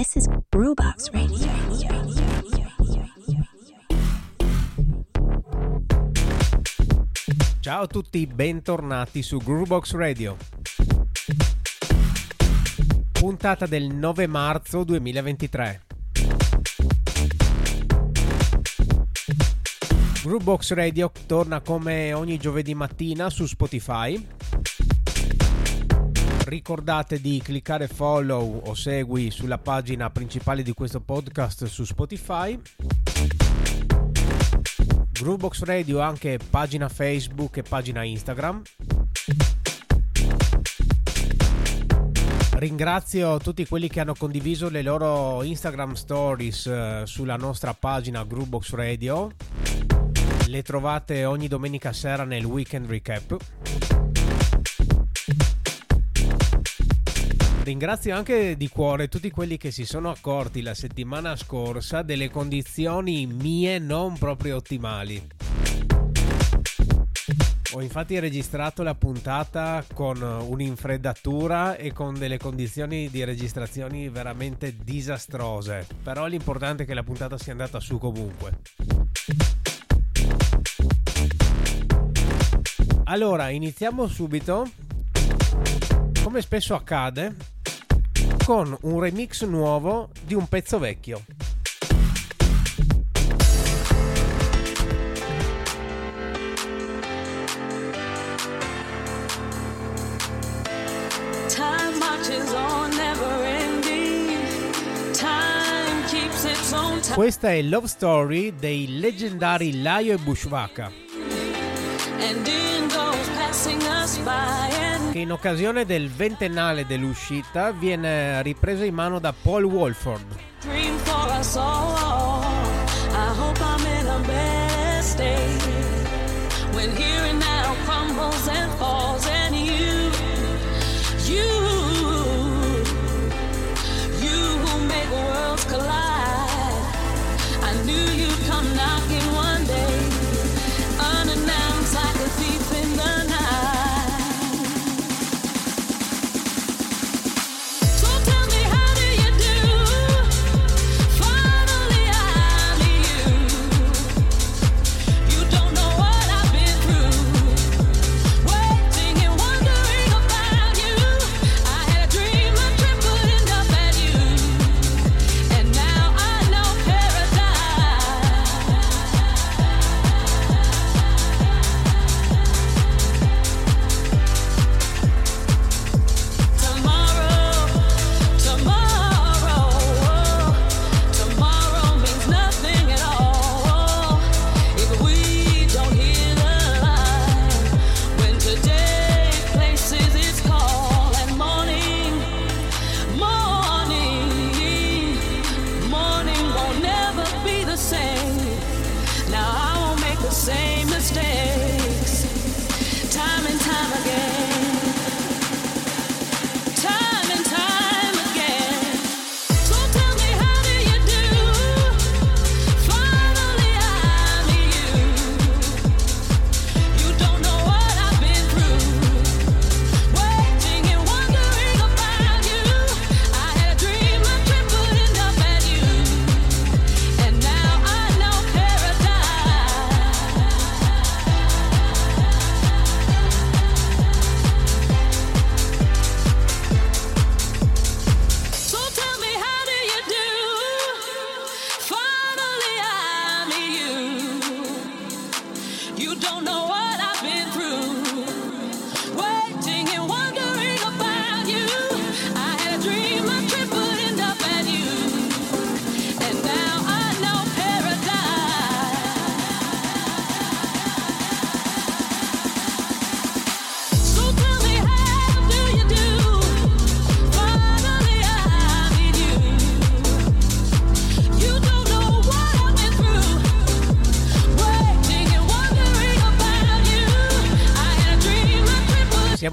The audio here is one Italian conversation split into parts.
This is Brewbox Radio. Ciao a tutti, bentornati su Groovebox Radio. Puntata del 9 marzo 2023. Groovebox Radio torna come ogni giovedì mattina su Spotify. Ricordate di cliccare follow o segui sulla pagina principale di questo podcast su Spotify. Groovebox Radio ha anche pagina Facebook e pagina Instagram. Ringrazio tutti quelli che hanno condiviso le loro Instagram stories eh, sulla nostra pagina Groovebox Radio. Le trovate ogni domenica sera nel weekend recap. Ringrazio anche di cuore tutti quelli che si sono accorti la settimana scorsa delle condizioni mie non proprio ottimali. Ho infatti registrato la puntata con un'infreddatura e con delle condizioni di registrazione veramente disastrose, però l'importante è che la puntata sia andata su comunque. Allora, iniziamo subito, come spesso accade, con un remix nuovo di un pezzo vecchio. Time marches on, never ending. Time keeps its own time. Questa è Love Story dei leggendari Laio e Bushwaka, And in goes passing us by. Che in occasione del ventennale dell'uscita viene ripresa in mano da Paul Wolford.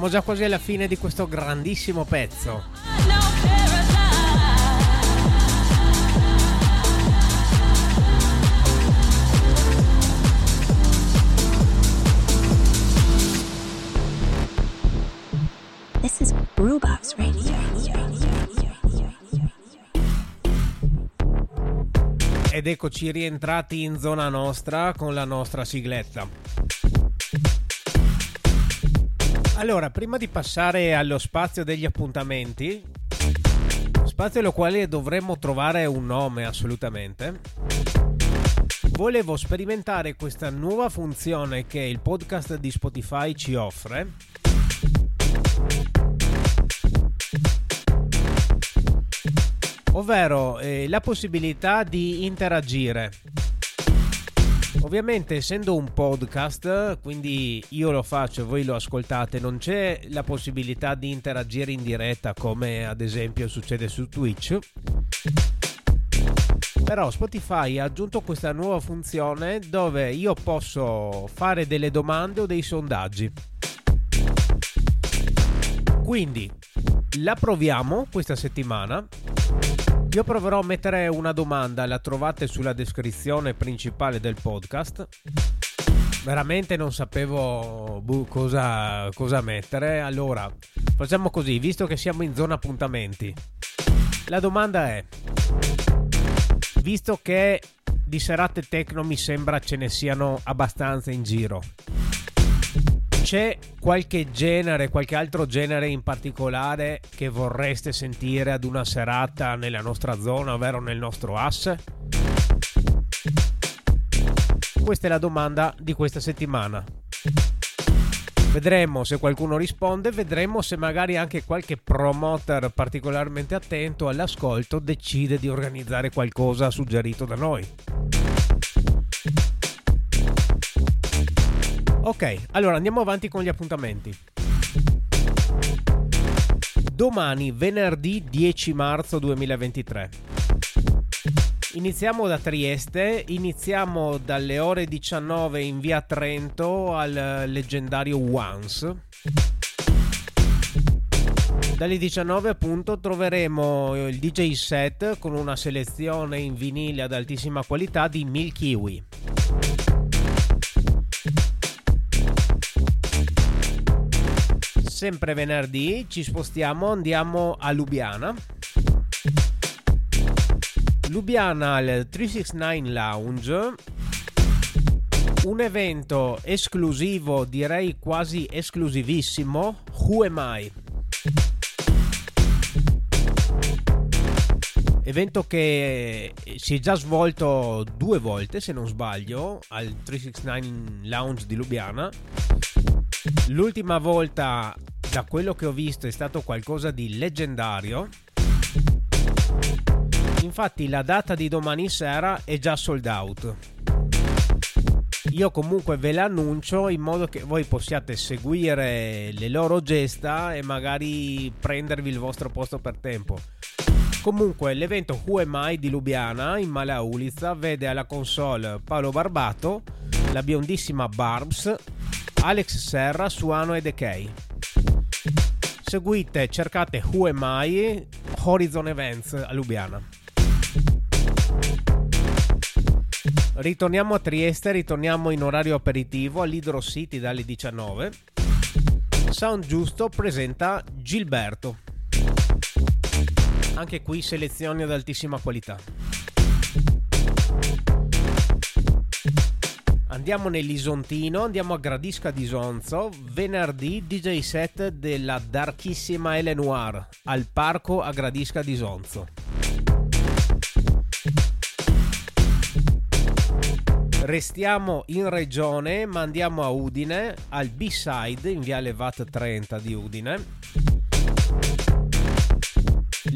Siamo già quasi alla fine di questo grandissimo pezzo. This is Brewbox Radio. Ed eccoci rientrati in zona nostra con la nostra sigletta. Allora, prima di passare allo spazio degli appuntamenti, spazio allo quale dovremmo trovare un nome assolutamente, volevo sperimentare questa nuova funzione che il podcast di Spotify ci offre. Ovvero eh, la possibilità di interagire. Ovviamente essendo un podcast, quindi io lo faccio e voi lo ascoltate, non c'è la possibilità di interagire in diretta come ad esempio succede su Twitch. Però Spotify ha aggiunto questa nuova funzione dove io posso fare delle domande o dei sondaggi. Quindi la proviamo questa settimana. Io proverò a mettere una domanda, la trovate sulla descrizione principale del podcast. Veramente non sapevo boh, cosa, cosa mettere. Allora, facciamo così, visto che siamo in zona appuntamenti. La domanda è, visto che di serate techno mi sembra ce ne siano abbastanza in giro, c'è qualche genere, qualche altro genere in particolare che vorreste sentire ad una serata nella nostra zona, ovvero nel nostro asse? Questa è la domanda di questa settimana. Vedremo se qualcuno risponde, vedremo se magari anche qualche promoter particolarmente attento all'ascolto decide di organizzare qualcosa suggerito da noi. Ok, allora andiamo avanti con gli appuntamenti. Domani, venerdì 10 marzo 2023. Iniziamo da Trieste, iniziamo dalle ore 19 in via Trento al leggendario Once. Dalle 19 appunto troveremo il DJ set con una selezione in vinile ad altissima qualità di Milky Way. Sempre venerdì ci spostiamo, andiamo a Lubiana. Lubiana al 369 Lounge. Un evento esclusivo, direi quasi esclusivissimo. Who am I? Evento che si è già svolto due volte, se non sbaglio, al 369 Lounge di Lubiana. L'ultima volta, da quello che ho visto, è stato qualcosa di leggendario. Infatti la data di domani sera è già sold out. Io comunque ve l'annuncio in modo che voi possiate seguire le loro gesta e magari prendervi il vostro posto per tempo. Comunque l'evento Who Am I di Lubiana in Mala Uliza vede alla console Paolo Barbato, la biondissima Barbs, Alex Serra, Suano e Decay. Seguite, cercate Who Am I Horizon Events a Lubiana. Ritorniamo a Trieste, ritorniamo in orario aperitivo all'Hydro City dalle 19. Sound Giusto presenta Gilberto. Anche qui selezioni ad altissima qualità. Andiamo nell'Isontino, andiamo a Gradisca di Sonzo, venerdì DJ set della darchissima Ele Noir al parco a Gradisca di Sonzo. Restiamo in regione, ma andiamo a Udine, al B-Side in Viale Vat 30 di Udine.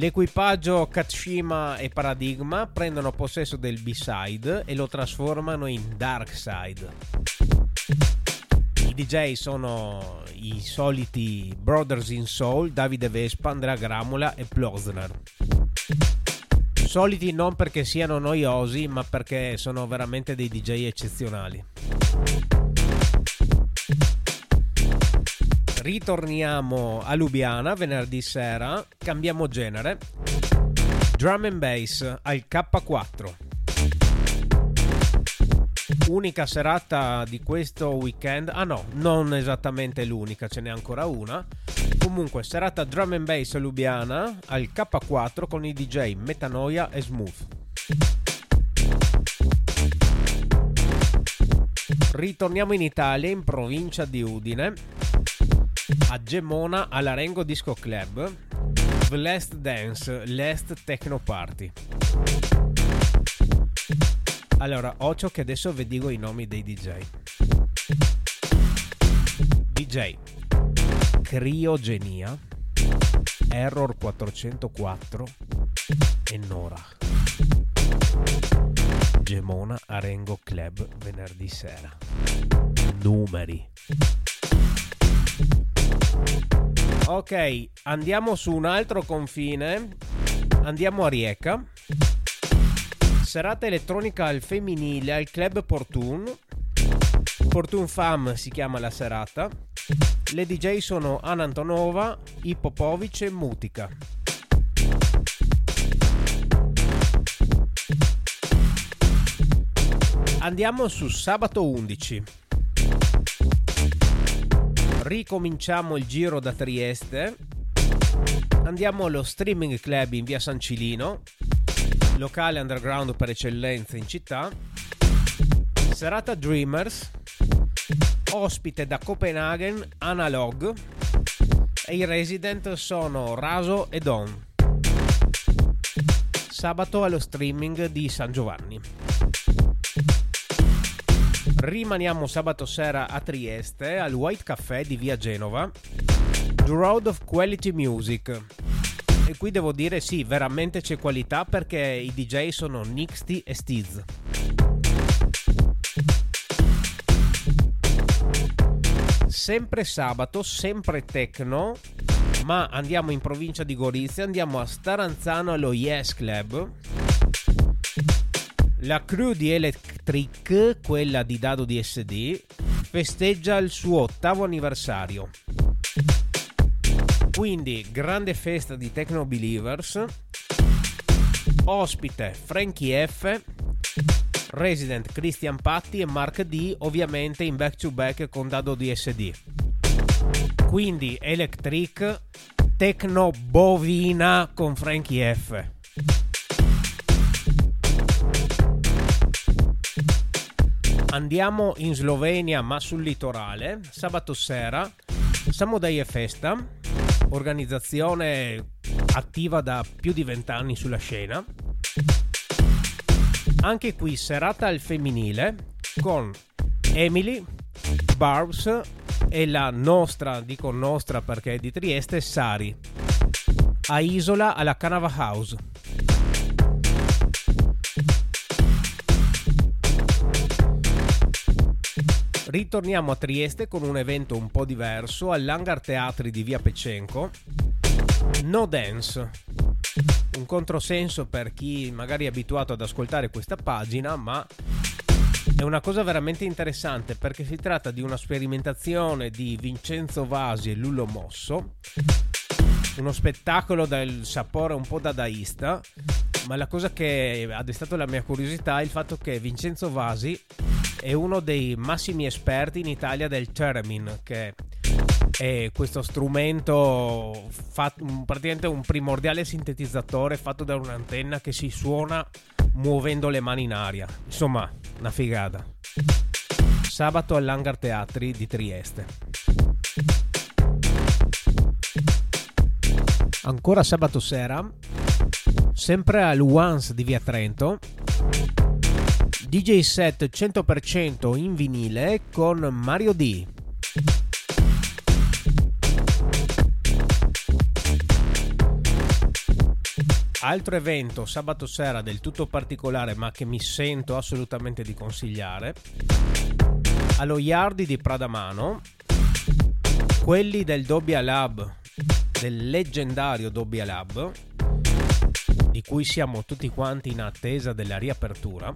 L'equipaggio Katshima e Paradigma prendono possesso del B-Side e lo trasformano in Dark Side. I DJ sono i soliti Brothers in Soul, Davide Vespa, Andrea Gramola e Plosner. Soliti non perché siano noiosi, ma perché sono veramente dei DJ eccezionali. ritorniamo a Lubiana venerdì sera, cambiamo genere. Drum and bass al K4. Unica serata di questo weekend, ah no, non esattamente l'unica, ce n'è ancora una. Comunque, serata drum and bass a Lubiana al K4 con i DJ Metanoia e Smooth. Ritorniamo in Italia, in provincia di Udine a Gemona all'Arengo Disco Club, The Last Dance, Last Techno Party. Allora, occhio che adesso vi dico i nomi dei DJ. DJ Criogenia, Error 404 e Nora. Gemona Arengo Club venerdì sera. Numeri. Ok, andiamo su un altro confine. Andiamo a Rieca. Serata elettronica al femminile al club Portun. Portun Fam si chiama la serata. Le DJ sono Anna Antonova, Ippopovic e Mutica. Andiamo su sabato 11. Ricominciamo il giro da Trieste. Andiamo allo streaming club in via San Cilino, locale underground per eccellenza in città. Serata Dreamers, ospite da Copenaghen Analog e i resident sono Raso e Don. Sabato allo streaming di San Giovanni. Rimaniamo sabato sera a Trieste al White Café di via Genova. The Road of Quality Music. E qui devo dire sì, veramente c'è qualità perché i DJ sono Nixty e Stiz. Sempre sabato, sempre techno, ma andiamo in provincia di Gorizia, andiamo a Staranzano allo Yes Club. La crew di Electric, quella di Dado DSD, festeggia il suo ottavo anniversario. Quindi, grande festa di Techno Believers. Ospite Frankie F, Resident Christian Patti e Mark D, ovviamente in back to back con Dado DSD. Quindi Electric, Techno Bovina con Frankie F. Andiamo in Slovenia ma sul litorale, sabato sera, Samodaie Festa, organizzazione attiva da più di vent'anni sulla scena. Anche qui serata al femminile con Emily, Barbs e la nostra, dico nostra perché è di Trieste, Sari, a Isola alla Canava House. Ritorniamo a Trieste con un evento un po' diverso all'Hangar Teatri di Via Pecenco. No Dance. Un controsenso per chi magari è abituato ad ascoltare questa pagina, ma è una cosa veramente interessante perché si tratta di una sperimentazione di Vincenzo Vasi e Lullo Mosso. Uno spettacolo dal sapore un po' dadaista, ma la cosa che ha destato la mia curiosità è il fatto che Vincenzo Vasi è uno dei massimi esperti in Italia del theremin, che è questo strumento fatto, praticamente un primordiale sintetizzatore fatto da un'antenna che si suona muovendo le mani in aria. Insomma, una figata. Sabato all'Hangar Teatri di Trieste. Ancora sabato sera, sempre al Once di Via Trento, DJ set 100% in vinile con Mario D. Altro evento sabato sera del tutto particolare ma che mi sento assolutamente di consigliare. Allo Yardi di Pradamano. Quelli del Dobbia Lab del leggendario Dobbia Lab di cui siamo tutti quanti in attesa della riapertura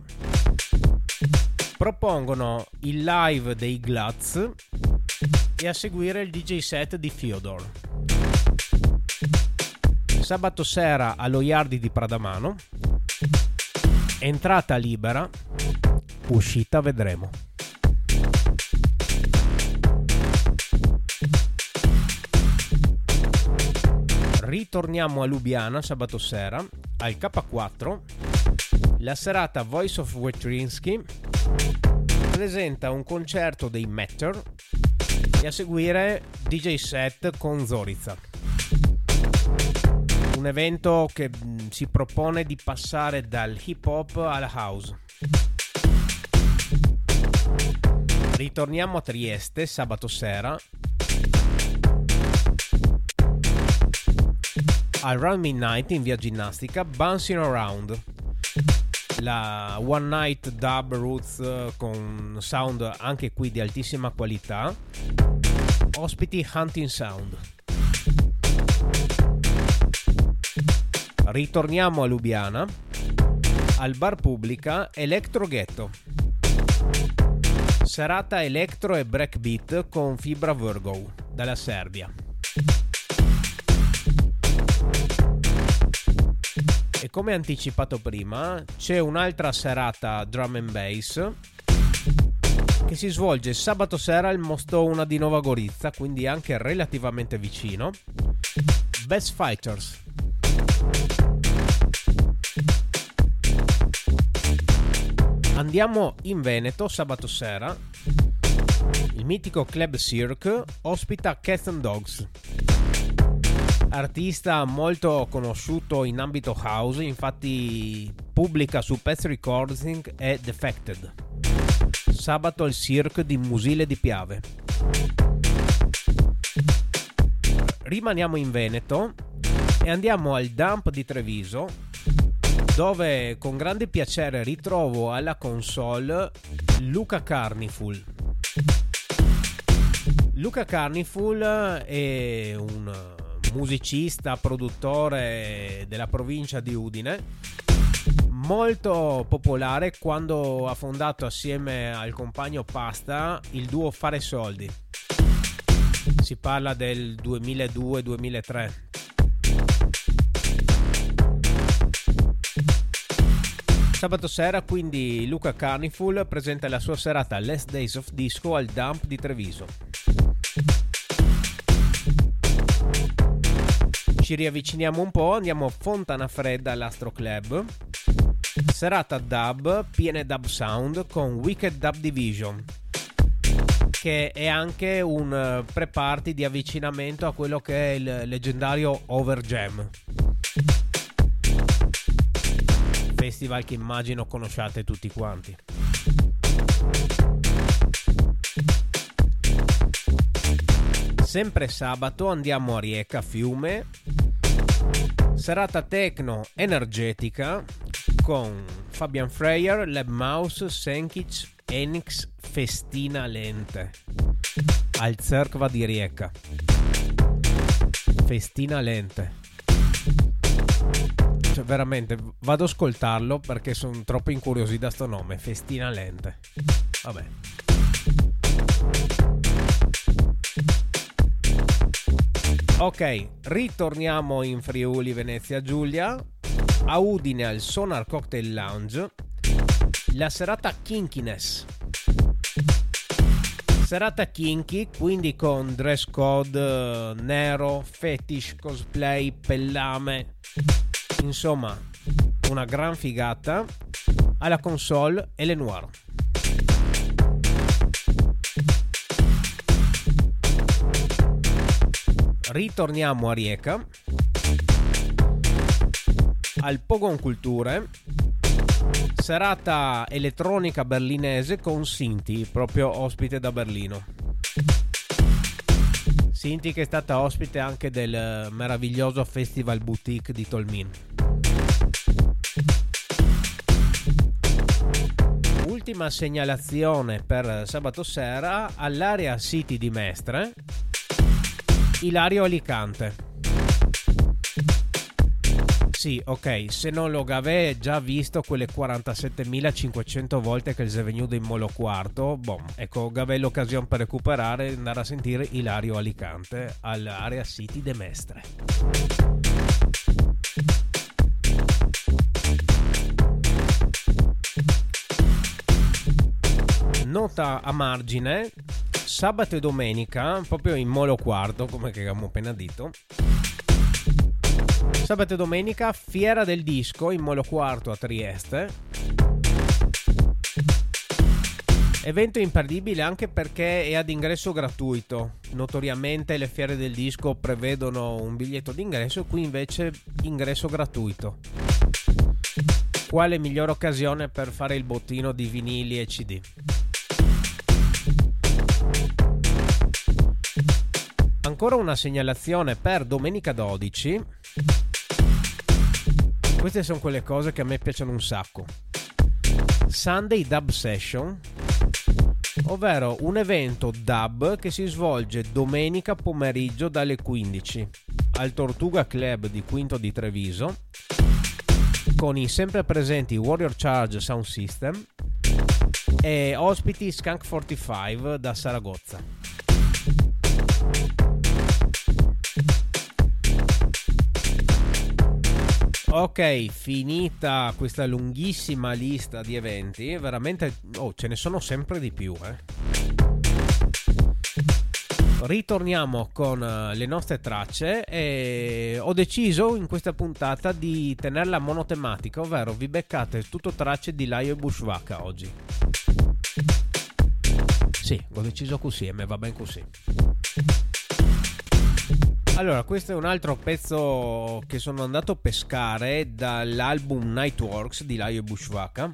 propongono il live dei Glutz e a seguire il DJ set di Fyodor. Sabato sera allo Yardi di Pradamano. Entrata libera, uscita vedremo. Ritorniamo a Lubiana sabato sera al K4 la serata Voice of Wetrinsky presenta un concerto dei Matter e a seguire DJ set con Zoriza. Un evento che mh, si propone di passare dal hip hop alla house. Ritorniamo a Trieste sabato sera al Round Midnight in via ginnastica Bouncing Around. La One Night Dub Roots eh, con sound anche qui di altissima qualità. Ospiti Hunting Sound. Ritorniamo a Lubiana al bar pubblica Electro Ghetto. Serata electro e breakbeat con Fibra Virgo dalla Serbia E come anticipato prima, c'è un'altra serata drum and bass che si svolge sabato sera al Mostona di Nova Gorizia, quindi anche relativamente vicino. Best Fighters. Andiamo in Veneto sabato sera. Il mitico Club Cirque ospita Cats and Dogs artista molto conosciuto in ambito house, infatti pubblica su Pets Recording e Defected. Sabato al Cirque di Musile di Piave. Rimaniamo in Veneto e andiamo al Dump di Treviso, dove con grande piacere ritrovo alla console Luca Carniful. Luca Carniful è un musicista, produttore della provincia di Udine, molto popolare quando ha fondato assieme al compagno Pasta il duo Fare Soldi. Si parla del 2002-2003. Sabato sera quindi Luca Carniful presenta la sua serata Last Days of Disco al Dump di Treviso. Ci riavviciniamo un po', andiamo a Fontana Fredda all'Astro Club. Serata dub, piene dub sound con Wicked Dub Division, che è anche un eh, pre-party di avvicinamento a quello che è il leggendario Over Jam. Festival che immagino conosciate tutti quanti. Sempre sabato andiamo a Rieca Fiume. Serata tecno energetica con Fabian Freyer, Lab Mouse, Senkic, Enix, Festina Lente. Al Cercva di Rieca. Festina Lente. Cioè, veramente, vado ad ascoltarlo perché sono troppo incuriosito da sto nome. Festina Lente. Vabbè. Ok, ritorniamo in Friuli Venezia Giulia, a Udine al Sonar Cocktail Lounge, la serata Kinkiness. Serata kinky, quindi con dress code eh, nero, fetish, cosplay, pellame, insomma, una gran figata alla console e le noir. Ritorniamo a Rieca al Pogon Culture. Serata elettronica berlinese con Sinti proprio ospite da Berlino. Sinti che è stata ospite anche del meraviglioso festival boutique di Tolmin. Ultima segnalazione per sabato sera all'area City di Mestre Ilario Alicante. Sì, ok, se non lo avete già visto quelle 47.500 volte che il è venuto in Molo Quarto, boh, ecco, avete l'occasione per recuperare e andare a sentire Ilario Alicante all'area City de Mestre. Nota a margine, sabato e domenica, proprio in Molo Quarto, come che abbiamo appena detto. Sabato e domenica, Fiera del Disco in Molo Quarto a Trieste. Evento imperdibile anche perché è ad ingresso gratuito. Notoriamente le fiere del disco prevedono un biglietto d'ingresso, qui invece ingresso gratuito. Quale migliore occasione per fare il bottino di vinili e CD? Ancora una segnalazione per domenica 12. Queste sono quelle cose che a me piacciono un sacco. Sunday Dub Session, ovvero un evento dub che si svolge domenica pomeriggio dalle 15 al Tortuga Club di Quinto di Treviso con i sempre presenti Warrior Charge Sound System e ospiti Skunk 45 da Saragozza. Ok, finita questa lunghissima lista di eventi, veramente oh, ce ne sono sempre di più. Eh. Ritorniamo con eh, le nostre tracce e ho deciso in questa puntata di tenerla monotematica, ovvero vi beccate tutto tracce di Laio e Bushwaka oggi. Sì, ho deciso così e me va ben così. Allora, questo è un altro pezzo che sono andato a pescare dall'album Nightworks di Laio Bushwaka.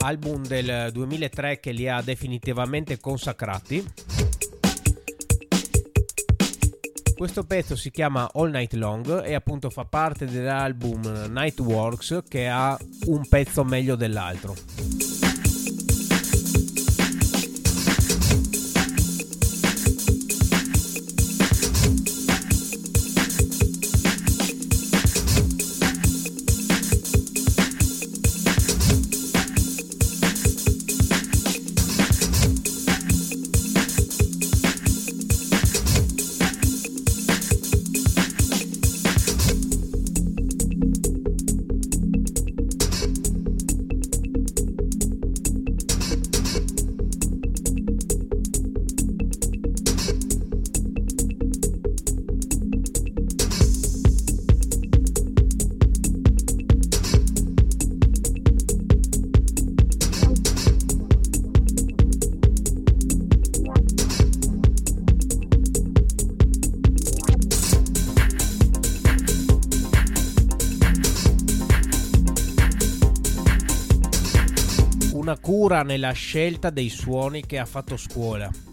Album del 2003 che li ha definitivamente consacrati. Questo pezzo si chiama All Night Long e appunto fa parte dell'album Nightworks che ha un pezzo meglio dell'altro. Una cura nella scelta dei suoni che ha fatto scuola.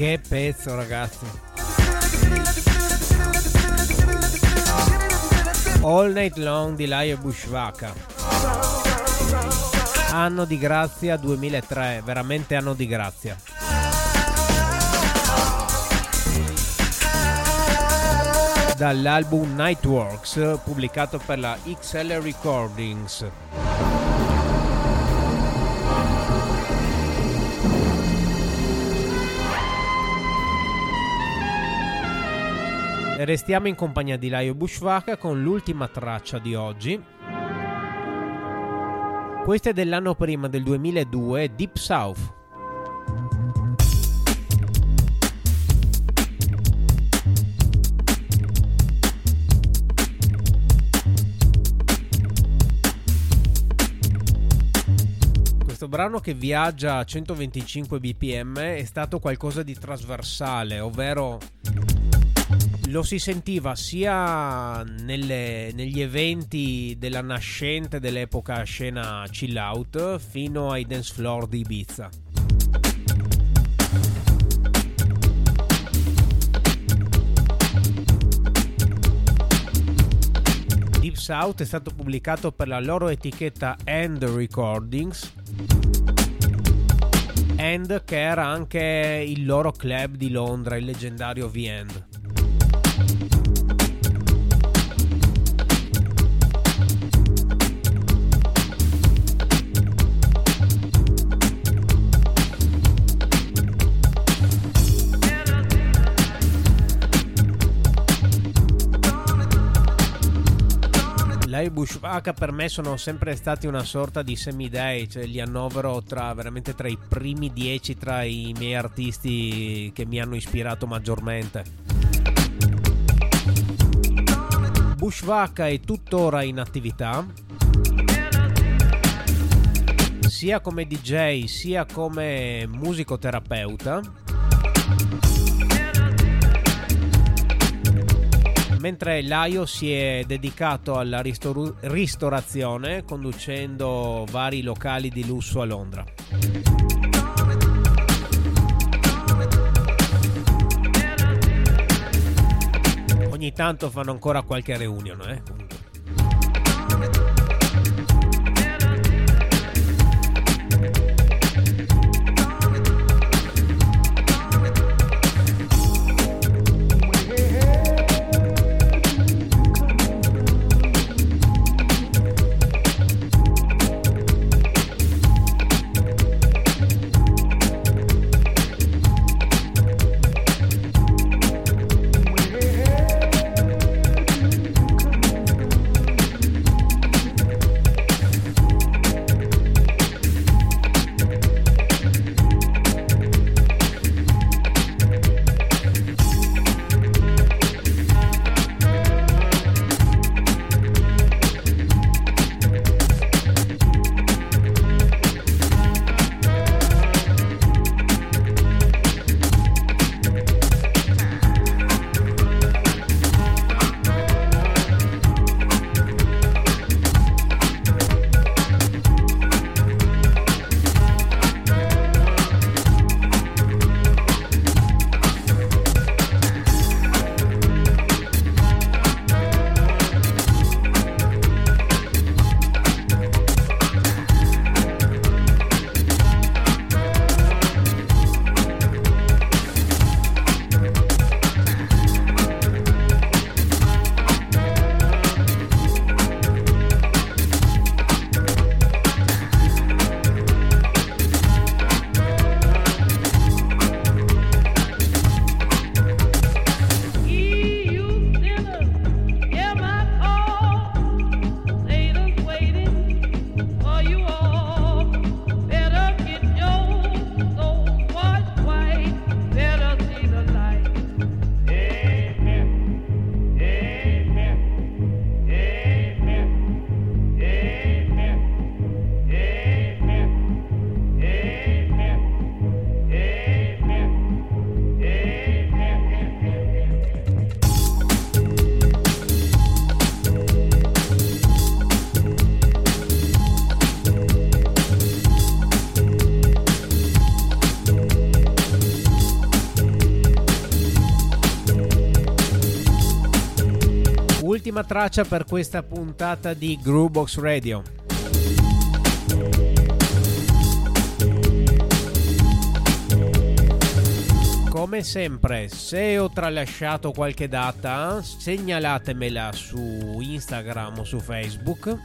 Che pezzo, ragazzi. All Night Long di Laia Bushwaka. Anno di grazia 2003, veramente anno di grazia. Dall'album Nightworks pubblicato per la XL Recordings. Restiamo in compagnia di Laio Bushwaka con l'ultima traccia di oggi. Questa è dell'anno prima del 2002, Deep South. Brano che viaggia a 125 bpm è stato qualcosa di trasversale, ovvero lo si sentiva sia nelle- negli eventi della nascente dell'epoca scena chill out fino ai dance floor di Ibiza. Deep South è stato pubblicato per la loro etichetta End Recordings End che era anche il loro club di Londra, il leggendario V-End. Lei Bushwaka per me sono sempre stati una sorta di semidei, cioè li annovero tra, veramente tra i primi dieci tra i miei artisti che mi hanno ispirato maggiormente. Bushwaka è tuttora in attività, sia come DJ sia come musicoterapeuta. Mentre Laio si è dedicato alla ristoru- ristorazione conducendo vari locali di lusso a Londra. Ogni tanto fanno ancora qualche reunion, eh? Traccia per questa puntata di Groovebox Radio. Come sempre, se ho tralasciato qualche data, segnalatemela su Instagram o su Facebook.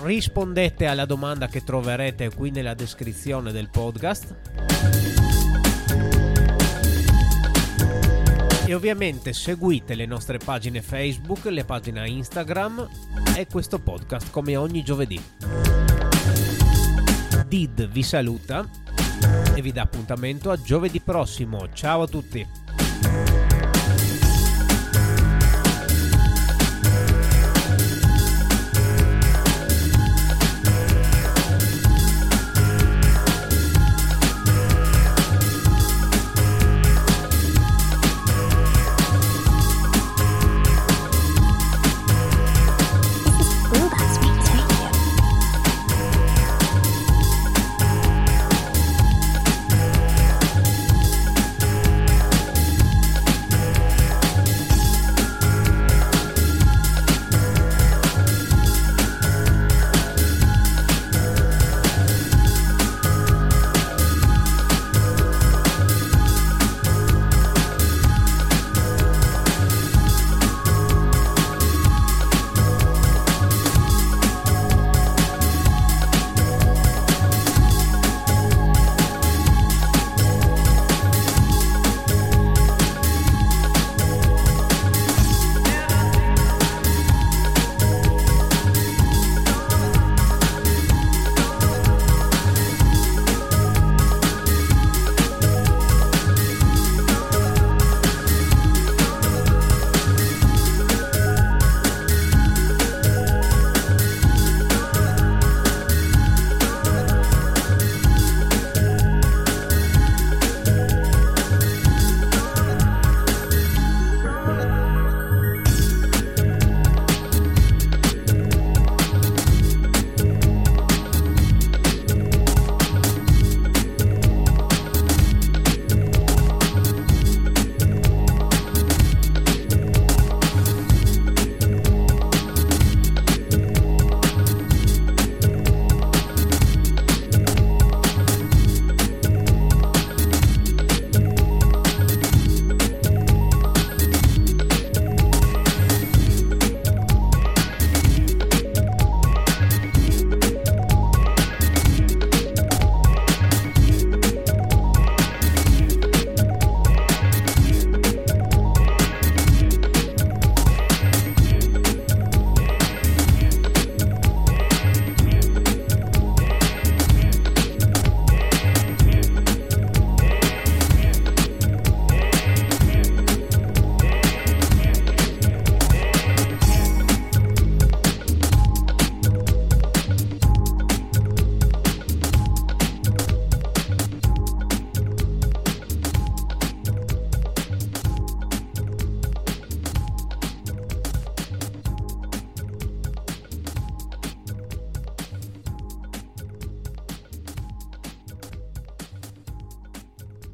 Rispondete alla domanda che troverete qui nella descrizione del podcast. E ovviamente seguite le nostre pagine Facebook, le pagine Instagram e questo podcast come ogni giovedì. Did vi saluta e vi dà appuntamento a giovedì prossimo. Ciao a tutti!